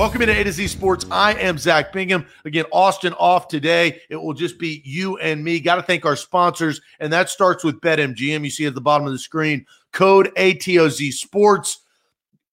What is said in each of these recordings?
Welcome into A to Z Sports. I am Zach Bingham. Again, Austin off today. It will just be you and me. Got to thank our sponsors, and that starts with BetMGM. You see at the bottom of the screen, code ATOZ Sports.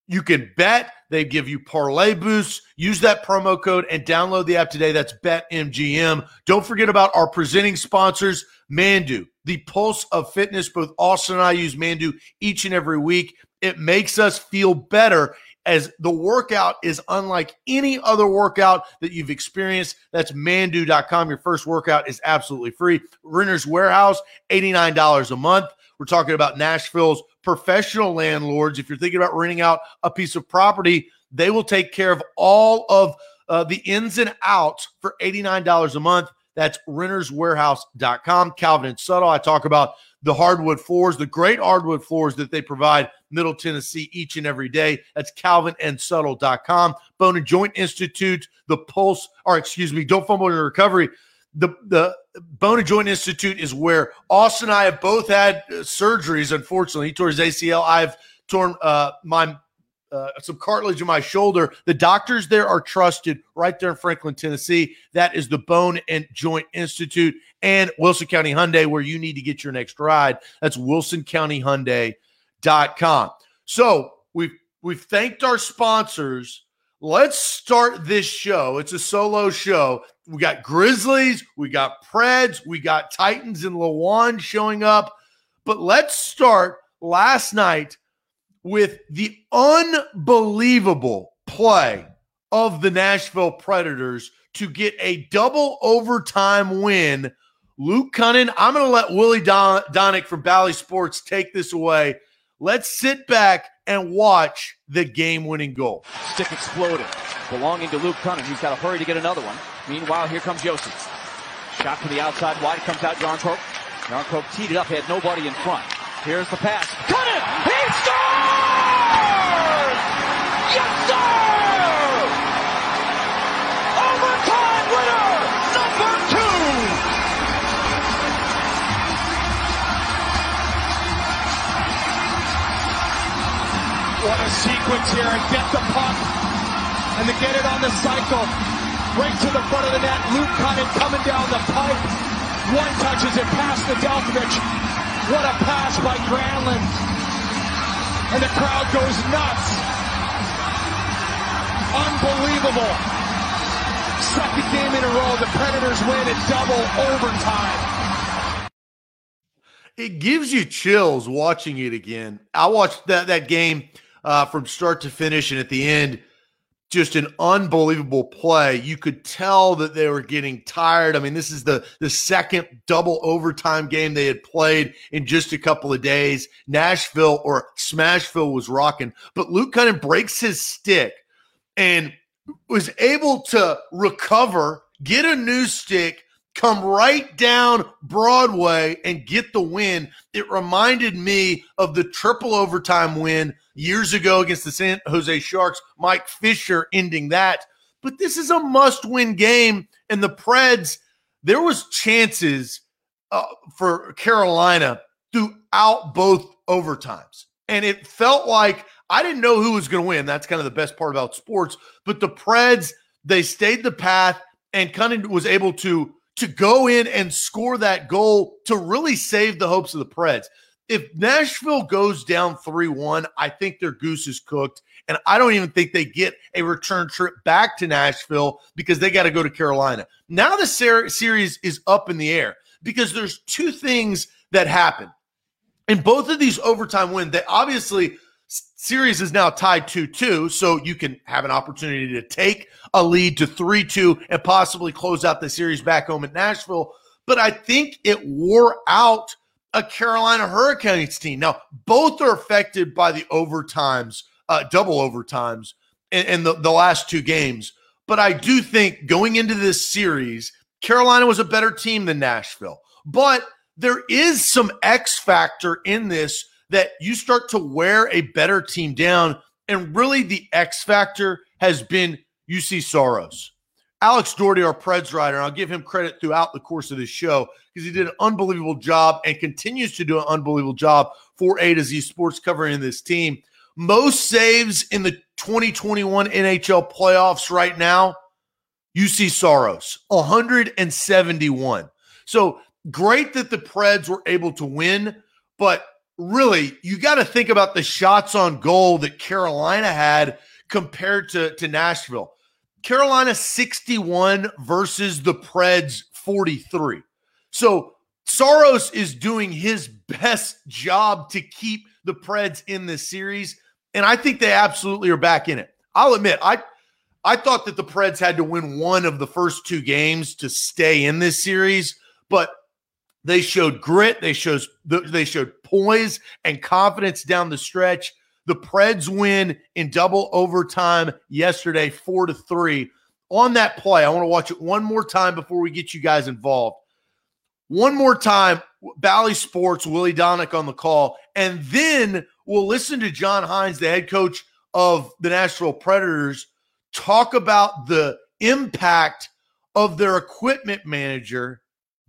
You can bet. They give you parlay boosts. Use that promo code and download the app today. That's BetMGM. Don't forget about our presenting sponsors, Manduu, the pulse of fitness. Both Austin and I use Manduu each and every week. It makes us feel better as the workout is unlike any other workout that you've experienced. That's manduu.com. Your first workout is absolutely free. Renter's Warehouse, $89 a month. We're talking about Nashville's professional landlords. If you're thinking about renting out a piece of property, they will take care of all of uh, the ins and outs for $89 a month. That's renterswarehouse.com. Calvin and Subtle, I talk about the hardwood floors, the great hardwood floors that they provide Middle Tennessee each and every day. That's calvinandsubtle.com. Bone and Joint Institute, the Pulse, or excuse me, Don't Fumble in Recovery. The, the Bone and Joint Institute is where Austin and I have both had uh, surgeries, unfortunately. He tore his ACL. I've torn uh, my uh, some cartilage in my shoulder. The doctors there are trusted right there in Franklin, Tennessee. That is the Bone and Joint Institute and Wilson County Hyundai, where you need to get your next ride. That's wilsoncountyhyundai.com. So we've we've thanked our sponsors. Let's start this show. It's a solo show. We got Grizzlies, we got Preds, we got Titans and Lewan showing up. But let's start last night with the unbelievable play of the Nashville Predators to get a double overtime win. Luke Kunin, I'm going to let Willie Don- Daunic from Bally Sports take this away. Let's sit back and watch the game winning goal. Stick exploded, belonging to Luke Kunin. He's got to hurry to get another one. Meanwhile, here comes Josi. Shot to the outside, wide comes out Jarnkrok. Jarnkrok teed it up, had nobody in front. Here's the pass. He What a sequence here and get the puck and to get it on the cycle. Right to the front of the net. Luke Kunin coming down the pipe. One touches it past Nedeljkovic. What a pass by Granlund. And the crowd goes nuts. Unbelievable. Second game in a row. The Predators win in double overtime. It gives you chills watching it again. I watched that that game uh, from start to finish, and at the end, just an unbelievable play. You could tell that they were getting tired. I mean, this is the the second double overtime game they had played in just a couple of days. Nashville or Smashville was rocking, but Luke kind of breaks his stick and was able to recover, get a new stick, come right down Broadway and get the win. It reminded me of the triple overtime win years ago against the San Jose Sharks, Mike Fisher ending that. But this is a must win game. And the Preds, there was chances uh, for Carolina throughout both overtimes. And it felt like I didn't know who was going to win. That's kind of the best part about sports. But the Preds, they stayed the path and of was able to to go in and score that goal to really save the hopes of the Preds. If Nashville goes down 3 1, I think their goose is cooked. And I don't even think they get a return trip back to Nashville because they got to go to Carolina. Now the ser- series is up in the air because there's two things that happen. In both of these overtime wins, they obviously series is now tied 2-2 so you can have an opportunity to take a lead to 3-2 and possibly close out the series back home at Nashville. But I think it wore out a Carolina Hurricanes team. Now both are affected by the overtimes uh, double overtimes in, in the, the last two games. But I do think going into this series Carolina was a better team than Nashville. But there is some X factor in this that you start to wear a better team down. And really, the X factor has been Juuse Saros. Alex Doherty, our Preds writer, I'll give him credit throughout the course of this show because he did an unbelievable job and continues to do an unbelievable job for A to Z Sports covering this team. most saves in the 2021 NHL playoffs right now, Juuse Saros, 171. So great that the Preds were able to win, but really, you got to think about the shots on goal that Carolina had compared to, to Nashville. Carolina 61 versus the Preds 43. So Saros is doing his best job to keep the Preds in this series. And I think they absolutely are back in it. I'll admit, I I thought that the Preds had to win one of the first two games to stay in this series, but they showed grit, they showed they showed poise and confidence down the stretch. The Preds win in double overtime yesterday, four to three. On that play, I want to watch it one more time before we get you guys involved. One more time, Bally Sports, Willy Daunic on the call, and then we'll listen to John Hynes, the head coach of the Nashville Predators, talk about the impact of their equipment manager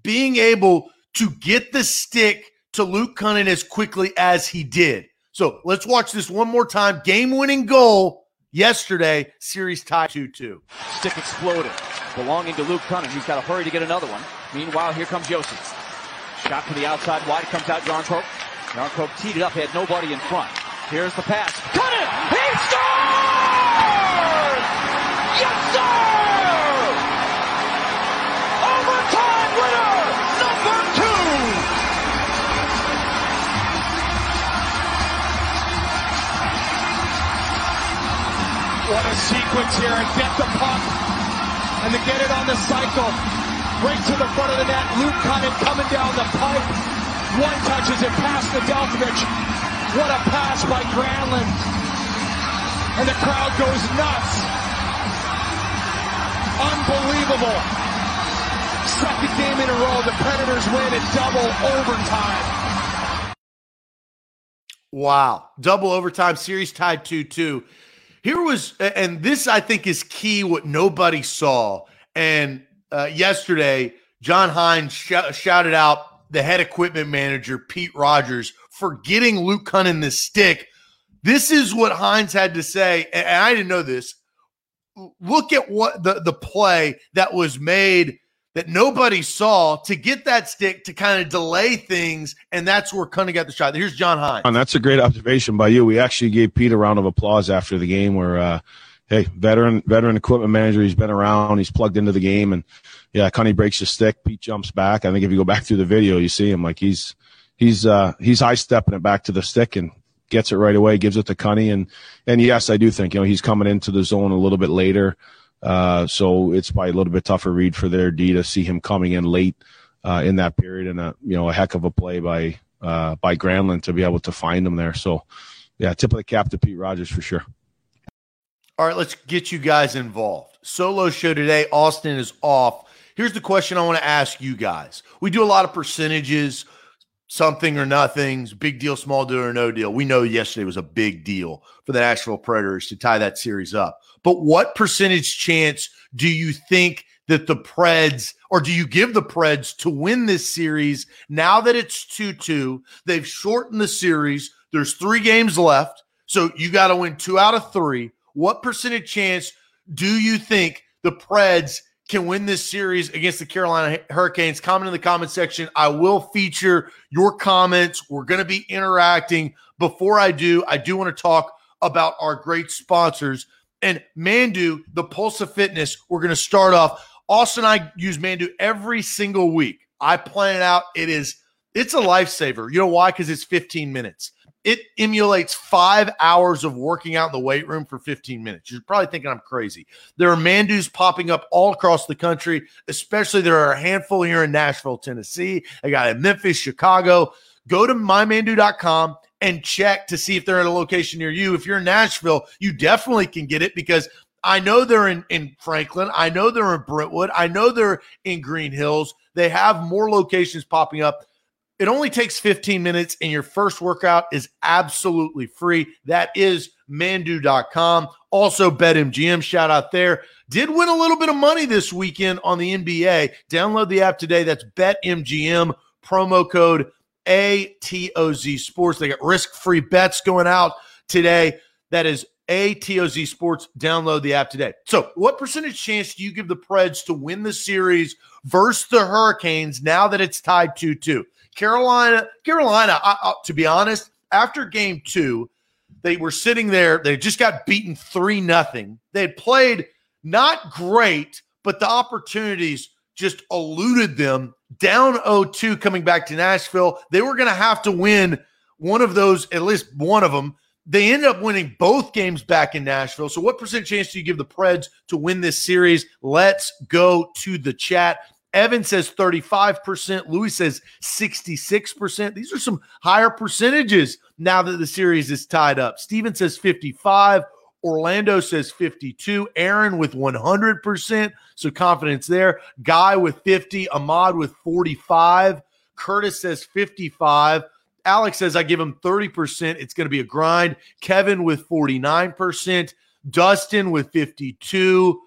being able to get the stick to Luke Kunin as quickly as he did. So let's watch this one more time. Game winning goal yesterday, series tie 2 2. Stick exploded, belonging to Luke Kunin. He's got to hurry to get another one. Meanwhile, here comes Josi. Shot to the outside wide, comes out Jarnkrok. Jarnkrok teed it up, had nobody in front. Here's the pass. What a sequence here and get the puck and to get it on the cycle. Right to the front of the net. Luke Kunin coming down the pipe. One touches it past Nedeljkovic. What a pass by Granlund. And the crowd goes nuts. Unbelievable. Second game in a row. The Predators win in double overtime. Wow. Double overtime series tied 2 2. Here was, and this I think is key what nobody saw. And uh, yesterday, John Hynes sh- shouted out the head equipment manager, Pete Rogers, for getting Luke Kunin the stick. This is what Hynes had to say. And I didn't know this. Look at what the, the play that was made that nobody saw to get that stick to kind of delay things. And that's where Kunin got the shot. Here's John Hynes. And that's a great observation by you. We actually gave Pete a round of applause after the game where, uh, hey, veteran veteran equipment manager. He's been around. He's plugged into the game, and yeah, Cunny breaks his stick. Pete jumps back. I think if you go back through the video, you see him like he's he's uh, he's high stepping it back to the stick and gets it right away. Gives it to Cunny, and and yes, I do think you know he's coming into the zone a little bit later, uh, so it's probably a little bit tougher read for their D to see him coming in late uh, in that period, and a you know a heck of a play by uh, by Granlund to be able to find him there. So yeah, tip of the cap to Pete Rogers for sure. All right, let's get you guys involved. Solo show today. Austin is off. Here's the question I want to ask you guys. We do a lot of percentages, something or nothings, big deal, small deal, or no deal. We know yesterday was a big deal for the Nashville Predators to tie that series up. But what percentage chance do you think that the Preds, or do you give the Preds to win this series now that it's 2 2? They've shortened the series. There's three games left. So you got to win two out of three. What percentage chance do you think the Preds can win this series against the Carolina Hurricanes? Comment in the comment section. I will feature your comments. We're going to be interacting. Before I do, I do want to talk about our great sponsors. And Manduu, the Pulse of Fitness, we're going to start off. Austin and I use Manduu every single week. I plan it out. It is, it's a lifesaver. You know why? Because it's 15 minutes it emulates five hours of working out in the weight room for 15 minutes. You're probably thinking I'm crazy. There are Manduus popping up all across the country, especially there are a handful here in Nashville, Tennessee. I got in Memphis, Chicago. Go to mymanduu.com and check to see if they're at a location near you. If you're in Nashville, you definitely can get it because I know they're in, in Franklin. I know they're in Brentwood. I know they're in Green Hills. They have more locations popping up. It only takes 15 minutes, and your first workout is absolutely free. That is manduu.com. Also, BetMGM, shout out there. Did win a little bit of money this weekend on the NBA. Download the app today. That's BetMGM, promo code ATOZ Sports. They got risk free bets going out today. That is ATOZ Sports. Download the app today. So, what percentage chance do you give the Preds to win the series versus the Hurricanes now that it's tied 2 2? Carolina, Carolina, I, I, to be honest, after game two, they were sitting there. They just got beaten 3 nothing. They had played not great, but the opportunities just eluded them down 0-2 coming back to Nashville. They were going to have to win one of those, at least one of them. They ended up winning both games back in Nashville. So, what percent chance do you give the Preds to win this series? Let's go to the chat. Evan says 35%. Louis says 66%. These are some higher percentages now that the series is tied up. Steven says 55. Orlando says 52. Aaron with 100%. So confidence there. Guy with 50. Ahmad with 45. Curtis says 55. Alex says I give him 30%. It's going to be a grind. Kevin with 49%. Dustin with 52.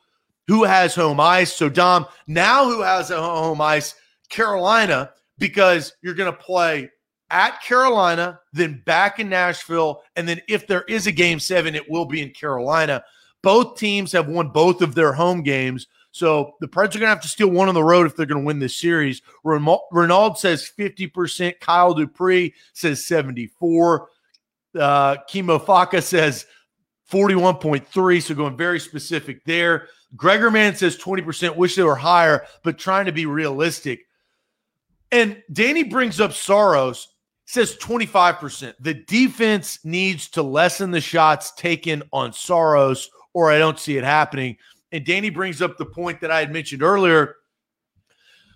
Who has home ice? So, Dom, now who has a home ice? Carolina, because you're going to play at Carolina, then back in Nashville. And then if there is a game seven, it will be in Carolina. Both teams have won both of their home games. So the Preds are going to have to steal one on the road if they're going to win this series. Renaud says 50%. Kyle Dupree says 74. Uh, Chemo Faka says 41.3. So going very specific there. Gregor Man says 20%. Wish they were higher, but trying to be realistic. And Danny brings up Saros, says 25%. The defense needs to lessen the shots taken on Saros, or I don't see it happening. And Danny brings up the point that I had mentioned earlier.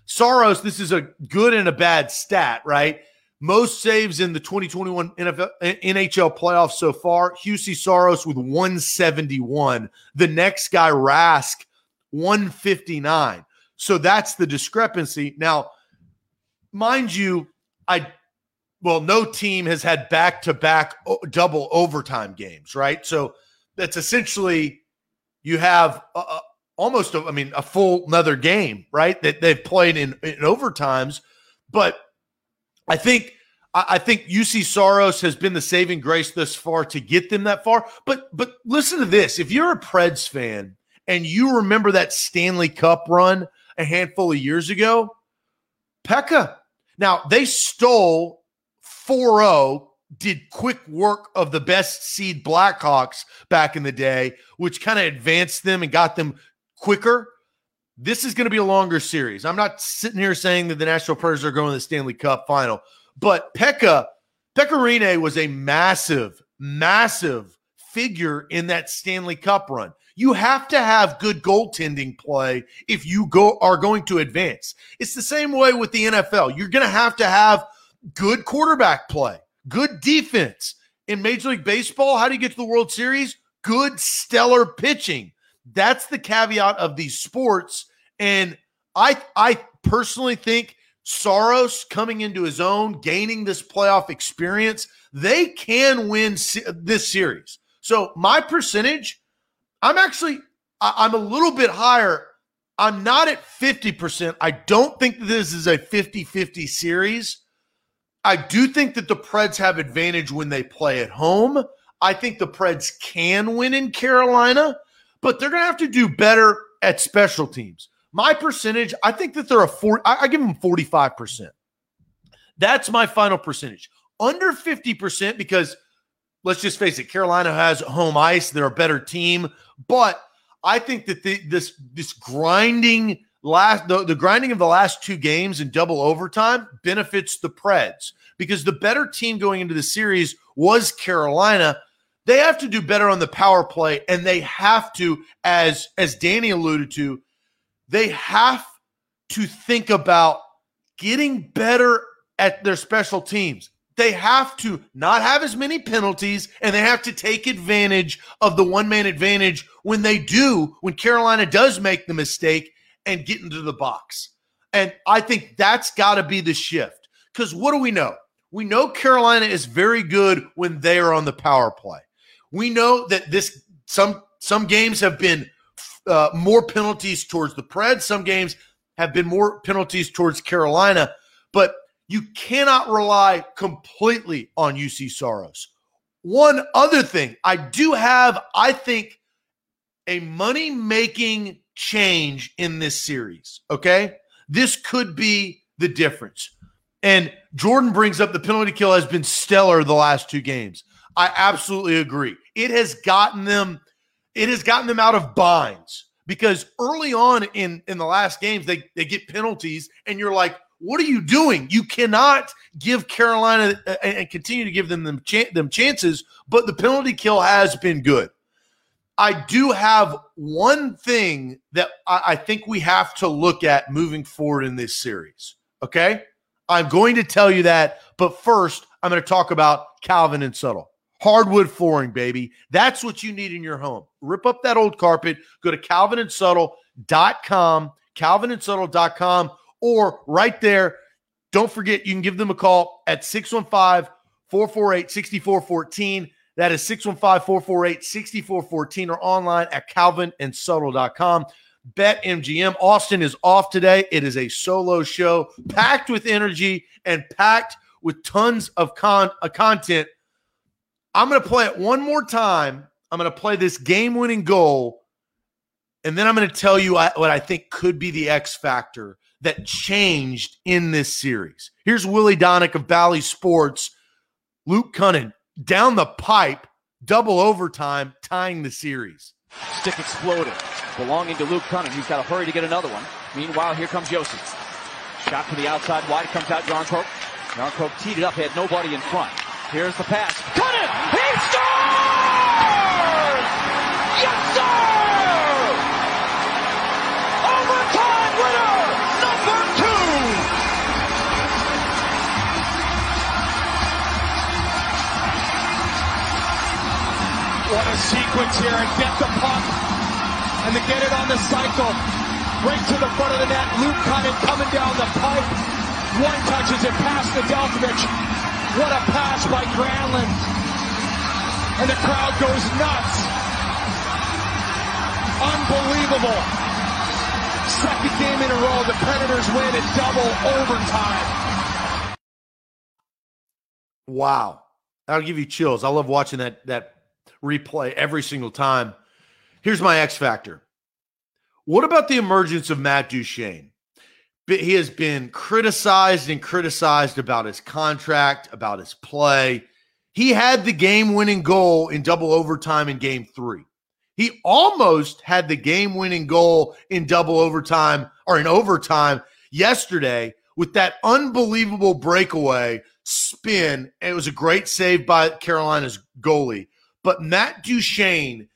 Saros, this is a good and a bad stat, right? Most saves in the 2021 NFL, NHL playoffs so far. Juuse Saros with 171. The next guy, Rask, 159. So that's the discrepancy. Now, mind you, I well, no team has had back to back double overtime games, right? So that's essentially you have a, a, almost, a, I mean, a full another game, right? That they've played in, in overtimes. But I think I think Juuse Saros has been the saving grace thus far to get them that far. But but listen to this: if you're a Preds fan and you remember that Stanley Cup run a handful of years ago, Pekka. Now they stole 4 0 did quick work of the best seed Blackhawks back in the day, which kind of advanced them and got them quicker. This is going to be a longer series. I'm not sitting here saying that the Nashville Predators are going to the Stanley Cup final, but Pekka, Pekka was a massive, massive figure in that Stanley Cup run. You have to have good goaltending play if you go are going to advance. It's the same way with the NFL. You're going to have to have good quarterback play, good defense. In Major League Baseball, how do you get to the World Series? Good, stellar pitching. That's the caveat of these sports. And I, I personally think Saros coming into his own, gaining this playoff experience, they can win this series. So my percentage, I'm actually, I'm a little bit higher. I'm not at 50%. I don't think this is a 50 50 series. I do think that the Preds have advantage when they play at home. I think the Preds can win in Carolina, but they're going to have to do better at special teams. My percentage, I think that they're a four. I, I give them 45%. That's my final percentage. Under 50% because let's just face it, Carolina has home ice. They're a better team, but I think that the, this this grinding last the, the grinding of the last two games in double overtime benefits the Preds because the better team going into the series was Carolina. They have to do better on the power play, and they have to, as as Danny alluded to, they have to think about getting better at their special teams. They have to not have as many penalties, and they have to take advantage of the one man advantage when they do, when Carolina does make the mistake and get into the box. And I think that's got to be the shift. Because what do we know? We know Carolina is very good when they are on the power play. We know that this some some games have been uh, more penalties towards the Preds. Some games have been more penalties towards Carolina, but you cannot rely completely on Juuse Saros. one other thing. I do have, I think, a money making change in this series. Okay. This could be the difference. And Jordan brings up the penalty kill has been stellar the last two games. I absolutely agree. It has gotten them, it has gotten them out of binds because early on in in the last games they they get penalties and you're like, what are you doing? You cannot give Carolina uh, and continue to give them them, ch- them chances, but the penalty kill has been good. I do have one thing that I, I think we have to look at moving forward in this series. Okay. I'm going to tell you that. But first, I'm going to talk about Calvin and Subtle. Hardwood flooring, baby. That's what you need in your home. Rip up that old carpet. Go to calvinandsubtle.com, calvinandsubtle.com, or right there. Don't forget, you can give them a call at 615 448 6414. That is 615 448 6414 or online at calvinandsubtle.com. Bet MGM. Austin is off today. It is a solo show packed with energy and packed with tons of con- uh, content. I'm going to play it one more time. I'm going to play this game winning goal. And then I'm going to tell you what I think could be the X factor that changed in this series. Here's Willy Daunic of Bally Sports. Luke Kunin down the pipe, double overtime, tying the series. Stick exploded, belonging to Luke Kunin, He's got to hurry to get another one. Meanwhile, here comes Josi. Shot to the outside, wide comes out Jarnkrok. Jarnkrok teed it up, had nobody in front. Here's the pass. Kunin! He scores! Yes, sir! Overtime winner, number two! What a sequence here and get the puck and to get it on the cycle. Right to the front of the net. Luke Kunin coming down the pipe. One touches it past Nedeljkovic. What a pass by Granlund. And the crowd goes nuts. Unbelievable. Second game in a row. The Predators win in double overtime. Wow. That'll give you chills. I love watching that that replay every single time. Here's my X factor. What about the emergence of Matt Duchene? He has been criticized and criticized about his contract, about his play. He had the game winning goal in double overtime in game three. He almost had the game winning goal in double overtime or in overtime yesterday with that unbelievable breakaway spin. It was a great save by Carolina's goalie. But Matt Duchene,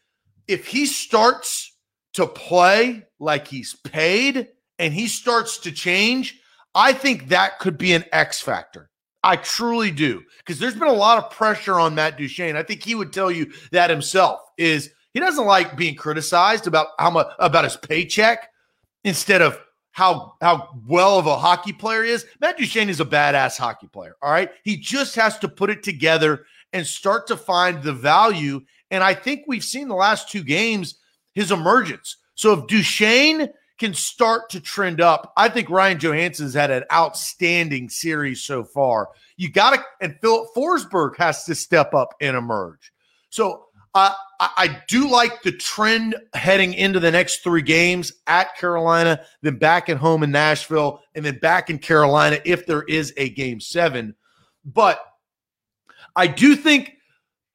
if he starts to play like he's paid and he starts to change, I think that could be an X factor. I truly do. Because there's been a lot of pressure on Matt Duchene. I think he would tell you that himself is he doesn't like being criticized about how much about his paycheck instead of how how well of a hockey player he is. Matt Duchene is a badass hockey player. All right. He just has to put it together and start to find the value. And I think we've seen the last two games his emergence. So if Duchene can start to trend up, I think Ryan Johansen's had an outstanding series so far. You got to, and Filip Forsberg has to step up and emerge. So I, I do like the trend heading into the next three games at Carolina, then back at home in Nashville, and then back in Carolina if there is a game seven. But I do think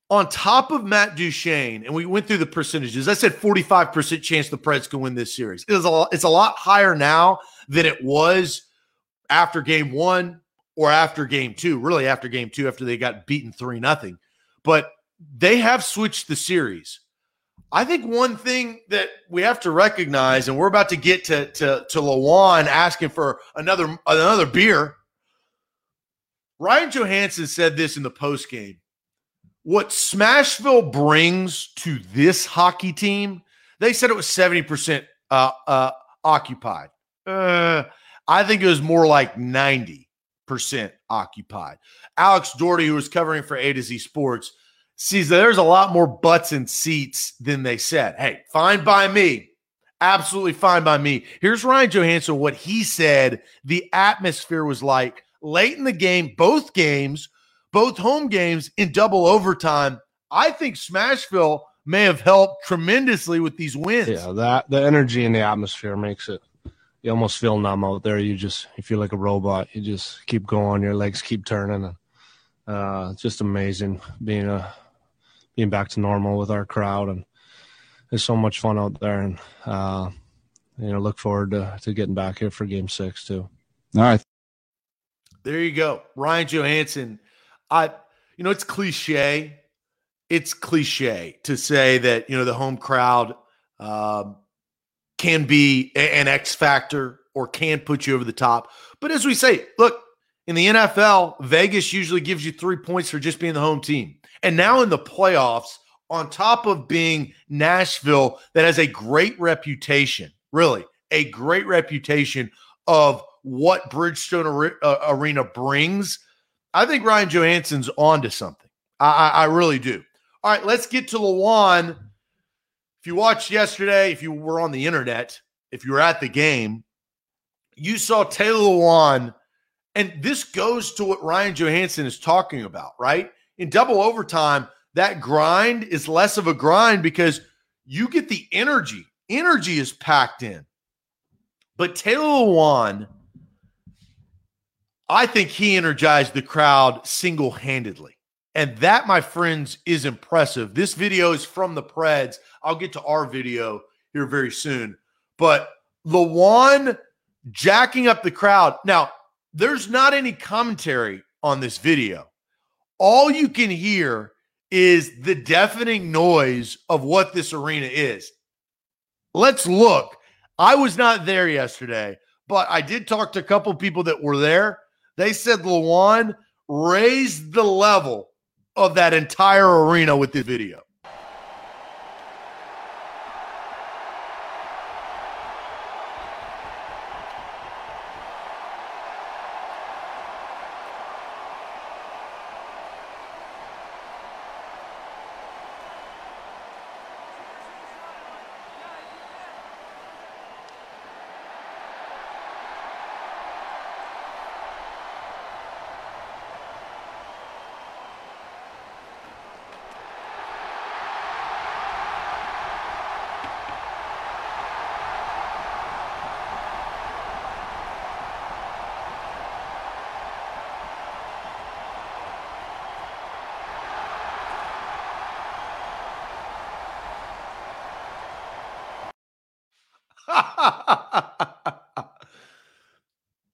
on top of Matt Duchene, and we went through the percentages. I said 45% chance the Preds can win this series. It is a it's a lot higher now than it was after game one or after game two, really after game two, after they got beaten three nothing. But they have switched the series. I think one thing that we have to recognize, and we're about to get to to to Lewan asking for another another beer. Ryan Johansen said this in the post game. What Smashville brings to this hockey team, they said it was 70% uh, uh, occupied. Uh, I think it was more like 90% occupied. Alex Doherty, who was covering for A to Z Sports, sees that there's a lot more butts and seats than they said. Hey, fine by me. Absolutely fine by me. Here's Ryan Johansen, what he said the atmosphere was like late in the game, both games, both home games in double overtime. I think Smashville may have helped tremendously with these wins. Yeah, that the energy and the atmosphere makes it. You almost feel numb out there. You just you feel like a robot. You just keep going. Your legs keep turning. Uh, it's just amazing being a being back to normal with our crowd and it's so much fun out there and uh, you know look forward to, to getting back here for game six too all right there you go ryan johansen i you know it's cliche. It's cliche to say that you know the home crowd um, can be an x factor or can put you over the top. But as we say look in the nfl vegas usually gives you three points for just being the home team. And now in the playoffs on top of being Nashville that has a great reputation, really a great reputation of what Bridgestone uh, Arena brings, I think Ryan Johansen's onto something. I, I, I really do. All right, let's get to Lewan. If you watched yesterday, if you were on the internet, if you were at the game, you saw Taylor Lewan, and this goes to what Ryan Johansen is talking about, right? In double overtime, that grind is less of a grind because you get the energy. Energy is packed in. But Taylor Lewan, I think he energized the crowd single handedly. And that, my friends, is impressive. This video is from the Preds. I'll get to our video here very soon. But Lewan jacking up the crowd. Now, there's not any commentary on this video. All you can hear is the deafening noise of what this arena is. Let's look. I was not there yesterday, but I did talk to a couple people that were there. They said Lewan raised the level of that entire arena with the video.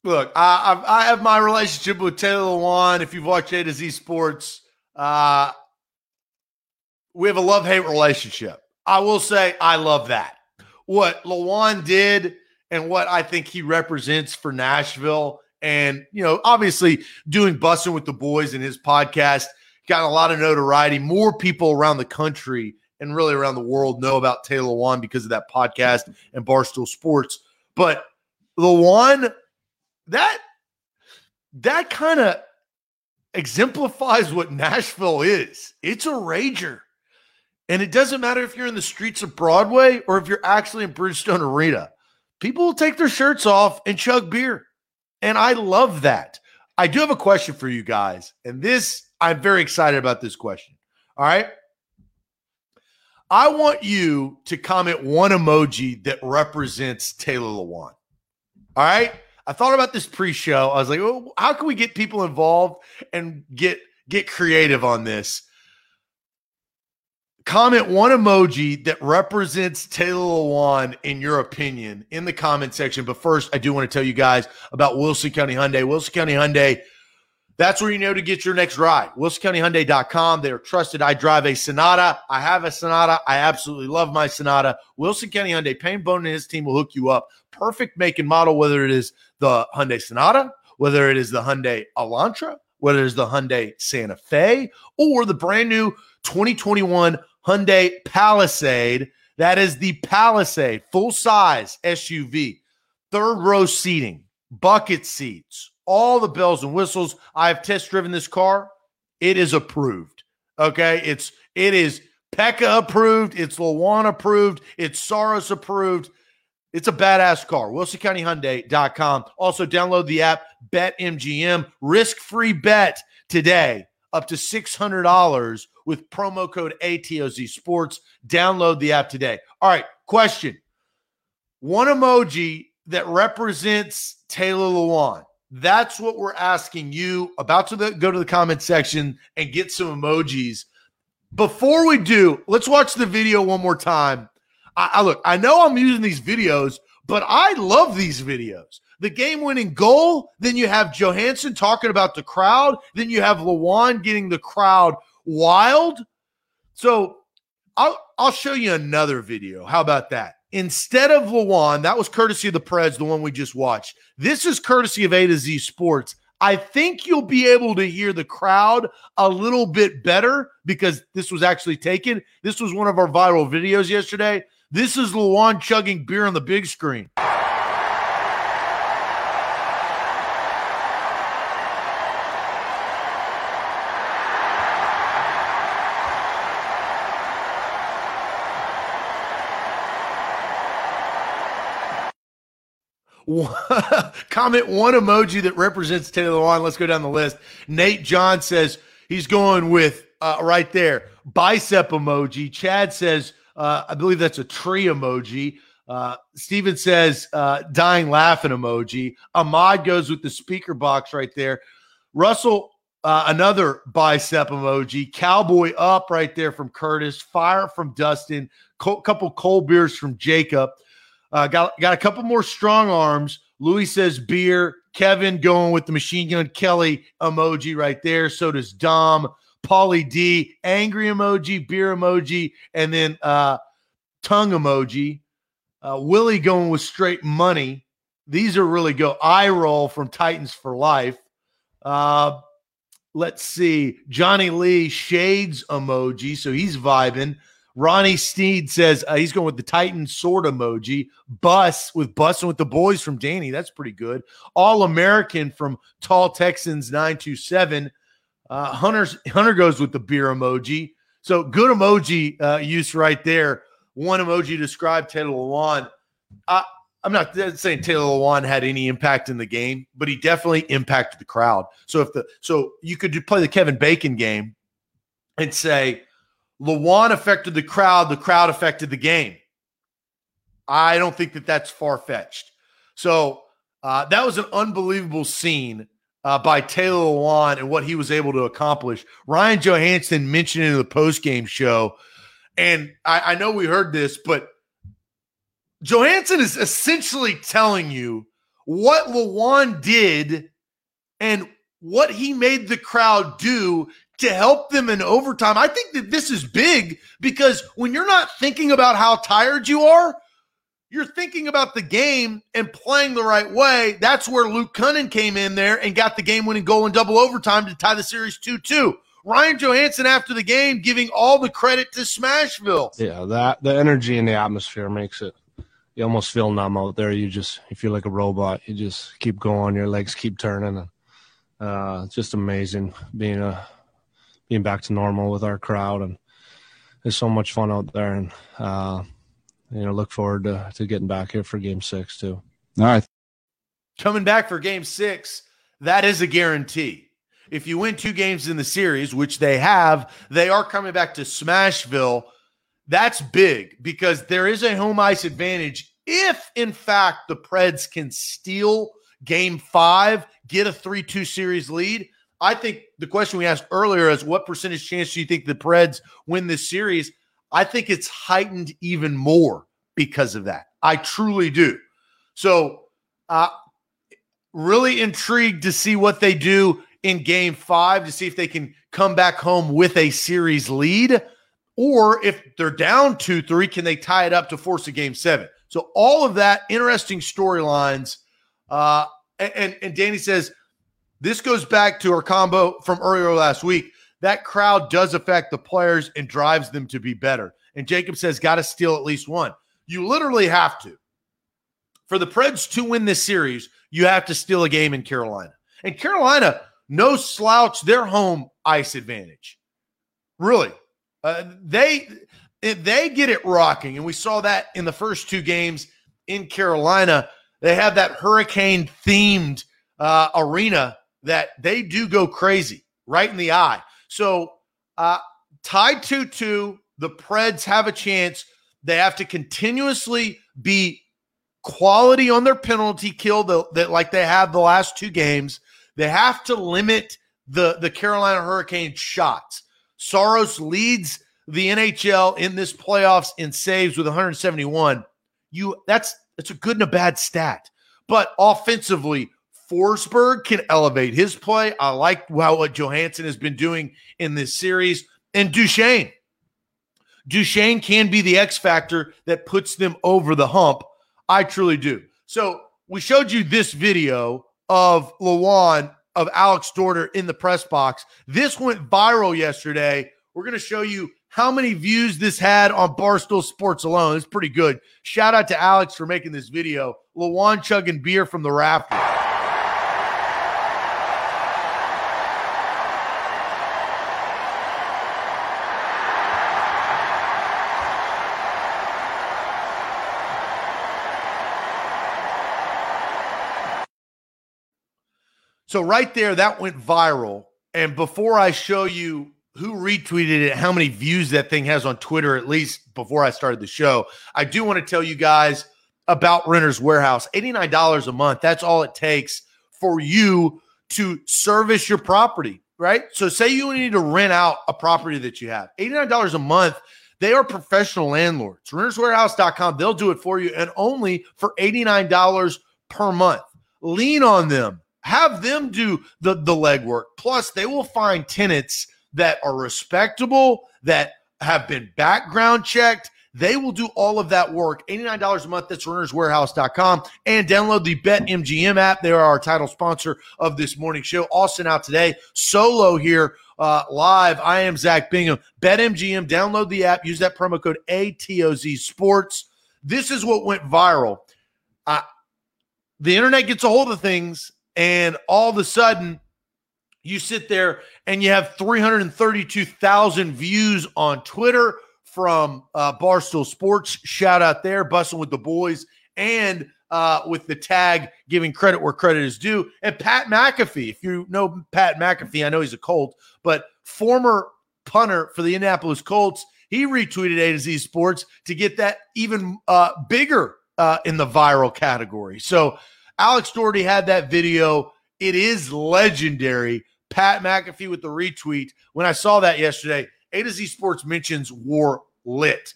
Look, I, I, have my relationship with Taylor Lewan. If you've watched A to Z Sports, uh, we have a love hate relationship. I will say I love that. What Lewan did and what I think he represents for Nashville, and you know, obviously doing bussing with the boys in his podcast got a lot of notoriety. More people around the country and really around the world know about Taylor Lewan because of that podcast and Barstool Sports. But Lewan, that that kind of exemplifies what Nashville is. It's a rager. And it doesn't matter if you're in the streets of Broadway or if you're actually in Bridgestone Arena. People will take their shirts off and chug beer. And I love that. I do have a question for you guys. And this, I'm very excited about this question. All right. I want you to comment one emoji that represents Taylor Lewan. All right. I thought about this pre-show. I was like, well, how can we get people involved and get get creative on this? Comment one emoji that represents Taylor Lewan in your opinion in the comment section. But first, I do want to tell you guys about Wilson County Hyundai. Wilson County Hyundai that's where you know to get your next ride. WilsonCountyHyundai.com. They're trusted. I drive a Sonata. I have a Sonata. I absolutely love my Sonata. Wilson County Hyundai. Payne Bone and his team will hook you up. Perfect make and model, whether it is the Hyundai Sonata, whether it is the Hyundai Elantra, whether it is the Hyundai Santa Fe, or the brand new 2021 Hyundai Palisade. That is the Palisade, full size SUV, third row seating, bucket seats all the bells and whistles. I've test driven this car. It is approved. Okay. It's, it is Pekka approved. It's Lewan approved. It's Saros approved. It's a badass car. WilsonCountyHyundai.com. Also, download the app BetMGM. Risk free bet today up to $600 with promo code ATOZ Sports. Download the app today. All right, question. One emoji that represents Taylor Lewan. That's what we're asking you. About to the, go to the comment section and get some emojis. Before we do, let's watch the video one more time. I, I look, I know I'm using these videos, but I love these videos the game winning goal. Then you have Johansen talking about the crowd. Then you have Lewan getting the crowd wild. So I'll, I'll show you another video. How about that? Instead of Lewan, that was courtesy of the Preds, the one we just watched. This is courtesy of A to Z Sports. I think you'll be able to hear the crowd a little bit better because this was actually taken. This was one of our viral videos yesterday. This is Lewan chugging beer on the big screen. comment one emoji that represents Taylor Lewan. Let's go down the list. Nate John says he's going with uh, right there bicep emoji. Chad says uh, I believe that's a tree emoji. Uh, Steven says uh, dying laughing emoji. Ahmad goes with the speaker box right there. Russell uh, another bicep emoji. Cowboy up right there from Curtis. Fire from Dustin. Co- couple cold beers from Jacob. Uh, got got a couple more strong arms. Louis says beer. Kevin going with the machine gun Kelly emoji right there. So does Dom. Paulie D, angry emoji, beer emoji, and then uh, tongue emoji. Uh, Willie going with straight money. These are really go eye roll from Titans for life. Uh, let's see. Johnny Lee shades emoji, so he's vibing. Ronnie Steed says uh, he's going with the Titan sword emoji. Bus with busing with the boys from Danny. That's pretty good. All American from Tall Texans 927. Uh, Hunter's, Hunter goes with the beer emoji. So good emoji uh, use right there. One emoji described Taylor Lewan. I, I'm not saying Taylor Lewan had any impact in the game, but he definitely impacted the crowd. So if the so you could play the Kevin Bacon game and say Lewan affected the crowd, the crowd affected the game. I don't think that that's far fetched. So uh, that was an unbelievable scene uh, by Taylor Lewan and what he was able to accomplish. Ryan Johansen mentioned in the post game show, and I, I know we heard this, but Johansen is essentially telling you what Lewan did and what he made the crowd do to help them in overtime. I think that this is big because when you're not thinking about how tired you are, you're thinking about the game and playing the right way. That's where Luke Kunin came in there and got the game winning goal in double overtime to tie the series 2 2. Ryan Johansen after the game giving all the credit to Smashville. Yeah, that the energy in the atmosphere makes it you almost feel numb out there. You just you feel like a robot. You just keep going, your legs keep turning and uh, just amazing being a being back to normal with our crowd and it's so much fun out there and uh, you know look forward to, to getting back here for game six too. All right. Coming back for game six that is a guarantee. If you win two games in the series which they have they are coming back to smashville. That's big because there is a home ice advantage if in fact the preds can steal game five get a 3-2 series lead I think the question we asked earlier is what percentage chance do you think the Preds win this series? I think it's heightened even more because of that. I truly do. So, uh, really intrigued to see what they do in game five to see if they can come back home with a series lead or if they're down 2 3, can they tie it up to force a game seven? So, all of that interesting storylines. Uh, and, and Danny says, this goes back to our combo from earlier last week. That crowd does affect the players and drives them to be better. And Jacob says, got to steal at least one. You literally have to. For the Preds to win this series, you have to steal a game in Carolina. And Carolina, no slouch, their home ice advantage. Really. Uh, they they get it rocking. And we saw that in the first two games in Carolina. They have that hurricane themed uh, arena that they do go crazy right in the eye. So, uh, tied 2 2, the Preds have a chance. They have to continuously be quality on their penalty kill that like they have the last two games. They have to limit the, the Carolina Hurricane shots. Saros leads the NHL in this playoffs in saves with 171. You that's that's a good and a bad stat. But offensively, Forsberg can elevate his play. I like how what Johansen has been doing in this series. And Duchene. Duchene can be the X factor that puts them over the hump. I truly do. So we showed you this video of Lewan of Alex Doherty in the press box. This went viral yesterday. We're going to show you how many views this had on Barstool Sports alone. It's pretty good. Shout out to Alex for making this video. Lewan chugging beer from the rafters. So right there, that went viral. And before I show you who retweeted it, how many views that thing has on Twitter, at least before I started the show, I do want to tell you guys about Renter's Warehouse. $89 a month. That's all it takes for you to service your property, right? So say you need to rent out a property that you have. $89 a month. They are professional landlords. Renterswarehouse.com. They'll do it for you and only for $89 per month. Lean on them have them do the, the legwork. Plus, they will find tenants that are respectable, that have been background checked. They will do all of that work. $89 a month. That's renterswarehouse.com. And download the BetMGM app. They are our title sponsor of this morning show. Austin out today. Solo here uh, live. I am Zach Bingham. BetMGM. Download the app. Use that promo code ATOZ Sports. This is what went viral. Uh, the internet gets a hold of things and all of a sudden you sit there and you have 332,000 views on Twitter from uh, Barstool Sports. Shout out there, busting with the boys, and uh, with the tag giving credit where credit is due. And Pat McAfee, if you know Pat McAfee, I know he's a Colt, but former punter for the Indianapolis Colts, he retweeted A to Z Sports to get that even uh, bigger uh, in the viral category. So Alex Doherty had that video. It is legendary. Pat McAfee with the retweet. When I saw that yesterday, A to Z Sports mentions war lit.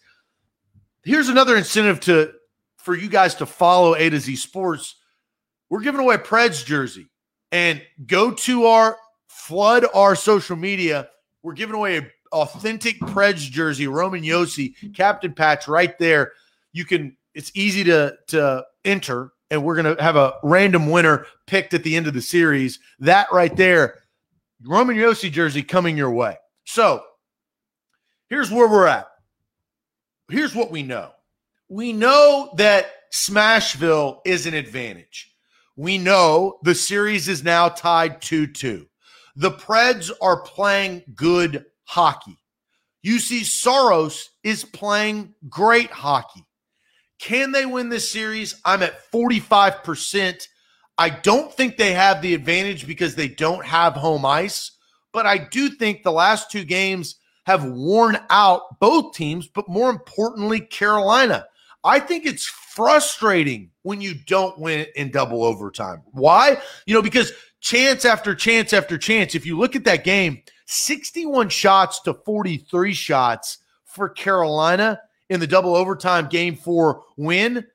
Here's another incentive to for you guys to follow A to Z Sports. We're giving away a Preds jersey and go to our flood our social media. We're giving away a authentic Preds jersey, Roman Josi, captain patch right there. You can it's easy to to enter and we're going to have a random winner picked at the end of the series. That right there, Roman Josi jersey coming your way. So here's where we're at. Here's what we know we know that Smashville is an advantage. We know the series is now tied 2 2. The Preds are playing good hockey. Juuse Saros is playing great hockey. Can they win this series? I'm at 45%. I don't think they have the advantage because they don't have home ice, but I do think the last two games have worn out both teams, but more importantly, Carolina. I think it's frustrating when you don't win in double overtime. Why? You know, because chance after chance after chance, if you look at that game, 61 shots to 43 shots for Carolina in the double overtime game four win.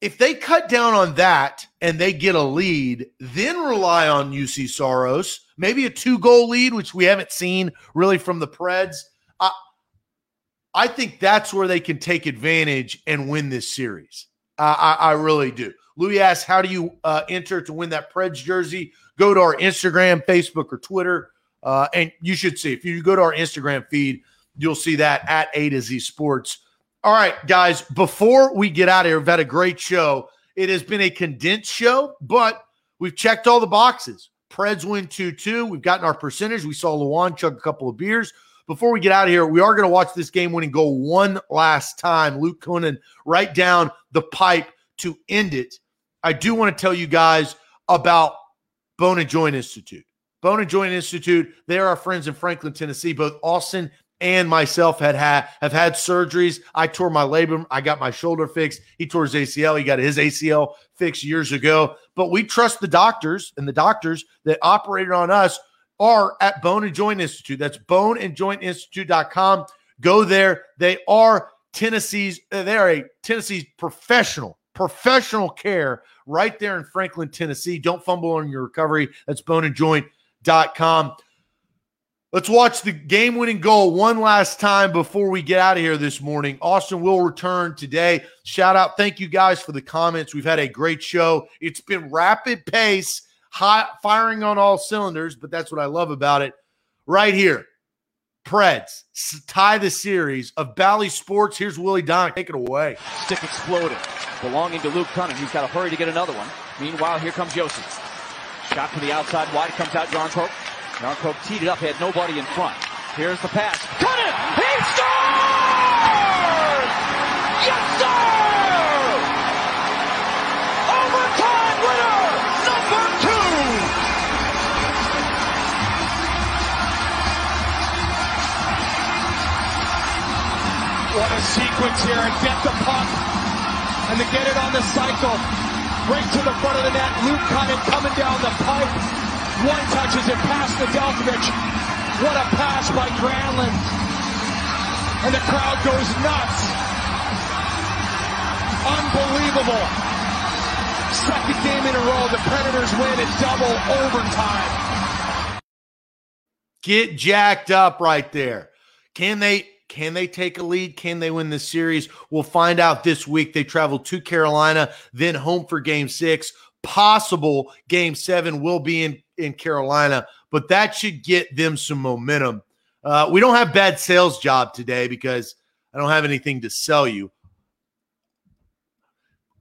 If they cut down on that and they get a lead, then rely on Juuse Saros, maybe a two goal lead, which we haven't seen really from the Preds. I, I think that's where they can take advantage and win this series. I, I, really do. Louis asks, How do you uh, enter to win that Preds jersey? Go to our Instagram, Facebook, or Twitter. Uh, and you should see if you go to our Instagram feed, You'll see that at A to Z Sports. All right, guys, before we get out of here, we've had a great show. It has been a condensed show, but we've checked all the boxes. Preds win 2 2. We've gotten our percentage. We saw Lewan chug a couple of beers. Before we get out of here, we are going to watch this game winning goal one last time. Luke Kunin right down the pipe to end it. I do want to tell you guys about Bone and Joint Institute. Bone and Joint Institute. They are our friends in Franklin, Tennessee. Both Austin and myself had had have had surgeries. I tore my labrum. I got my shoulder fixed. He tore his ACL. He got his ACL fixed years ago. But we trust the doctors, and the doctors that operated on us are at Bone and Joint Institute. That's boneandjointinstitute.com. Go there. They are Tennessee's, uh, they are a Tennessee's professional, professional care right there in Franklin, Tennessee. Don't fumble on your recovery. That's boneandjoint.com. Let's watch the game winning goal one last time before we get out of here this morning. Austin will return today. Shout out. Thank you guys for the comments. We've had a great show. It's been rapid pace, high, firing on all cylinders, but that's what I love about it. Right here, Preds tie the series of Bally Sports. Here's Willy Daunic. Take it away. Stick exploded, belonging to Luke Kunin. He's got to hurry to get another one. Meanwhile, here comes Josi. Shot from the outside wide. Comes out Jarnkrok. Jarnkrok teed it up, had nobody in front. Here's the pass. Cut it! He scores! Yes, sir! Overtime winner, number two! What a sequence here and get the puck and to get it on the cycle. Right to the front of the net. Luke Kunin coming down the pipe. One touches it past Nedeljkovic. What a pass by Granlund. And the crowd goes nuts. Unbelievable. Second game in a row. The Predators win in double overtime. Get jacked up right there. Can they can they take a lead? Can they win this series? We'll find out this week. They travel to Carolina, then home for game six. Possible game seven will be in in Carolina, but that should get them some momentum. Uh, we don't have bad sales job today because I don't have anything to sell you.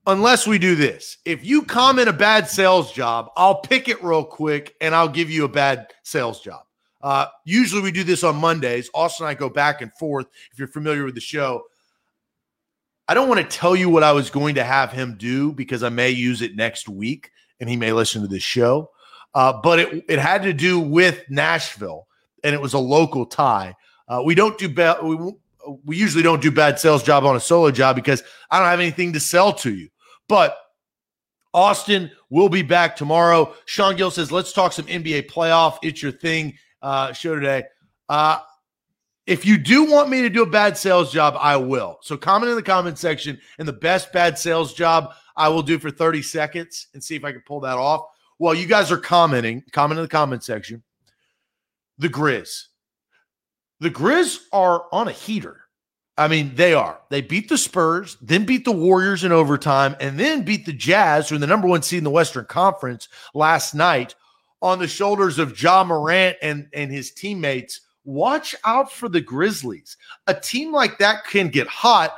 Unless we do this. If you comment a bad sales job, I'll pick it real quick and I'll give you a bad sales job. Uh, usually we do this on Mondays. Austin and I go back and forth. If you're familiar with the show, I don't want to tell you what I was going to have him do because I may use it next week and he may listen to this show uh, but it, it had to do with Nashville, and it was a local tie. Uh, we don't do bad. We, we usually don't do bad sales job on a solo job because I don't have anything to sell to you. But Austin will be back tomorrow. Sean Gill says, "Let's talk some NBA playoff. It's your thing." Uh, show today. Uh, if you do want me to do a bad sales job, I will. So comment in the comment section, and the best bad sales job I will do for 30 seconds and see if I can pull that off while you guys are commenting, comment in the comment section. The Grizz. The Grizz are on a heater. I mean, they are. They beat the Spurs, then beat the Warriors in overtime, and then beat the Jazz, who are the number one seed in the Western Conference last night on the shoulders of Ja Morant and, and his teammates. Watch out for the Grizzlies. A team like that can get hot,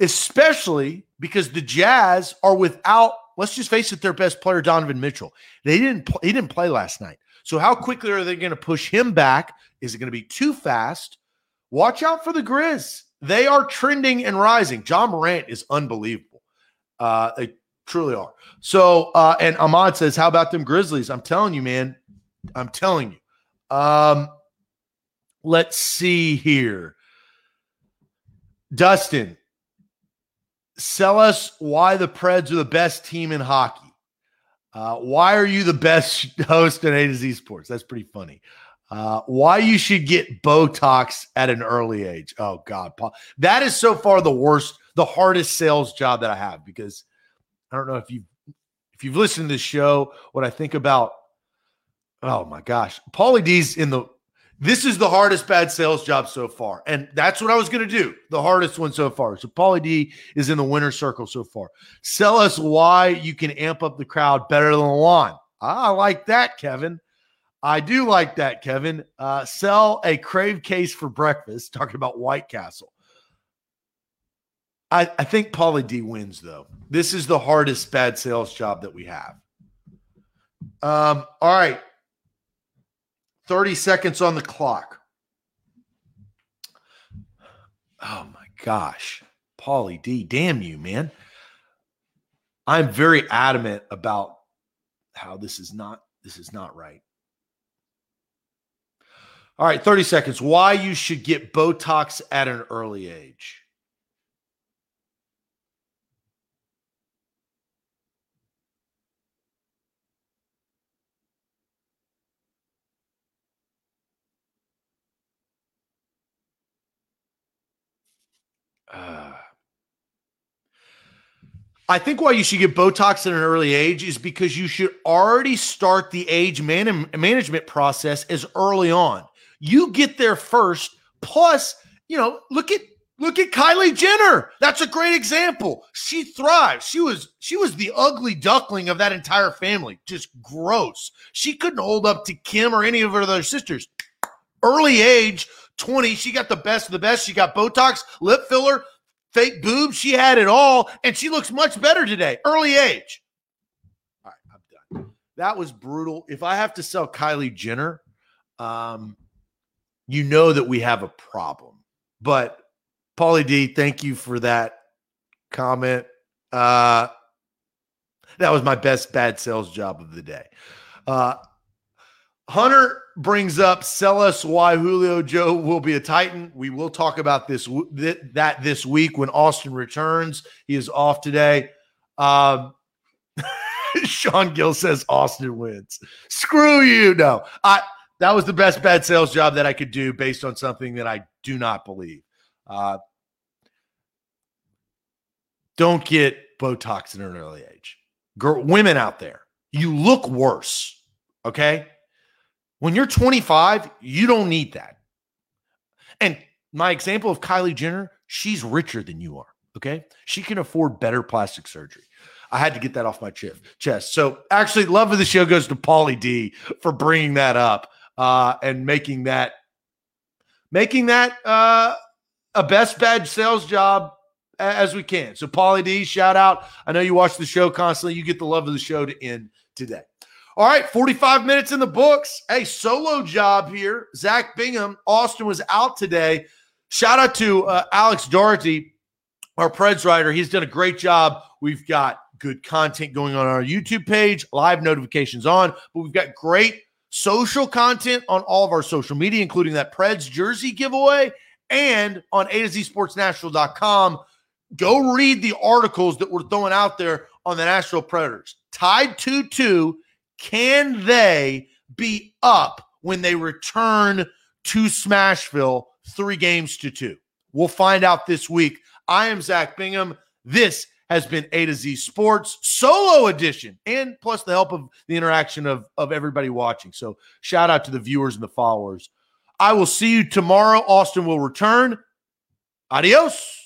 especially because the Jazz are without let's just face it, their best player, Donovan Mitchell. They didn't he didn't play last night. So how quickly are they going to push him back? Is it going to be too fast? Watch out for the Grizz. They are trending and rising. Ja Morant is unbelievable. Uh, they truly are. So uh, and Ahmad says, How about them Grizzlies? I'm telling you, man. I'm telling you. Um, let's see here. Dustin, sell us why the Preds are the best team in hockey. Uh, why are you the best host in A to Z Sports? That's pretty funny. Uh, why you should get Botox at an early age? Oh God, Paul, that is so far the worst, the hardest sales job that I have because I don't know if you if you've listened to the show, what I think about. Oh my gosh, Paulie D's in the this is the hardest bad sales job so far. And that's what I was going to do. The hardest one so far. So Paulie D is in the winner circle so far. Sell us why you can amp up the crowd better than Lewan. I like that, Kevin. I do like that, Kevin. Uh, sell a crave case for breakfast, talking about White Castle. I, I think Paulie D wins, though. This is the hardest bad sales job that we have. Um, all right. 30 seconds on the clock. Oh my gosh. Paulie D, damn you, man. I'm very adamant about how this is not this is not right. All right, 30 seconds. Why you should get Botox at an early age. I think why you should get Botox at an early age is because you should already start the age man- management process as early on. You get there first. Plus, you know, look at look at Kylie Jenner. That's a great example. She thrives. She was she was the ugly duckling of that entire family. Just gross. She couldn't hold up to Kim or any of her other sisters. Early age, 20, she got the best of the best. She got Botox, lip filler, fake boobs. She had it all, and she looks much better today. Early age. All right, I'm done. That was brutal. If I have to sell Kylie Jenner, um, you know that we have a problem. But Paulie D, thank you for that comment. Uh, that was my best bad sales job of the day. Uh, Hunter brings up sell us why Julio Jones will be a Titan. We will talk about this th- that this week when Austin returns. He is off today. Um, Sean Gill says Austin wins. Screw you. No, I that was the best bad sales job that I could do based on something that I do not believe. Uh, don't get Botox in an early age. Girl, women out there, you look worse. Okay. When you're 25, you don't need that. And my example of Kylie Jenner, she's richer than you are. Okay. She can afford better plastic surgery. I had to get that off my chest. So, actually, love of the show goes to Paulie D for bringing that up uh, and making that making that uh, a best badge sales job as we can. So, Paulie D, shout out. I know you watch the show constantly. You get the love of the show to end today. All right, 45 minutes in the books. Hey, solo job here. Zach Bingham. Austin was out today. Shout out to uh, Alex Doherty, our Preds writer. He's done a great job. We've got good content going on our YouTube page, live notifications on, but we've got great social content on all of our social media, including that Preds jersey giveaway and on A to Z Sportsnational.com. Go read the articles that we're throwing out there on the Nashville Predators. Tied 2 2 can they be up when they return to Smashville three games to two? We'll find out this week. I am Zach Bingham. This has been A to Z Sports solo edition, and plus the help of the interaction of, of everybody watching. So, shout out to the viewers and the followers. I will see you tomorrow. Austin will return. Adios.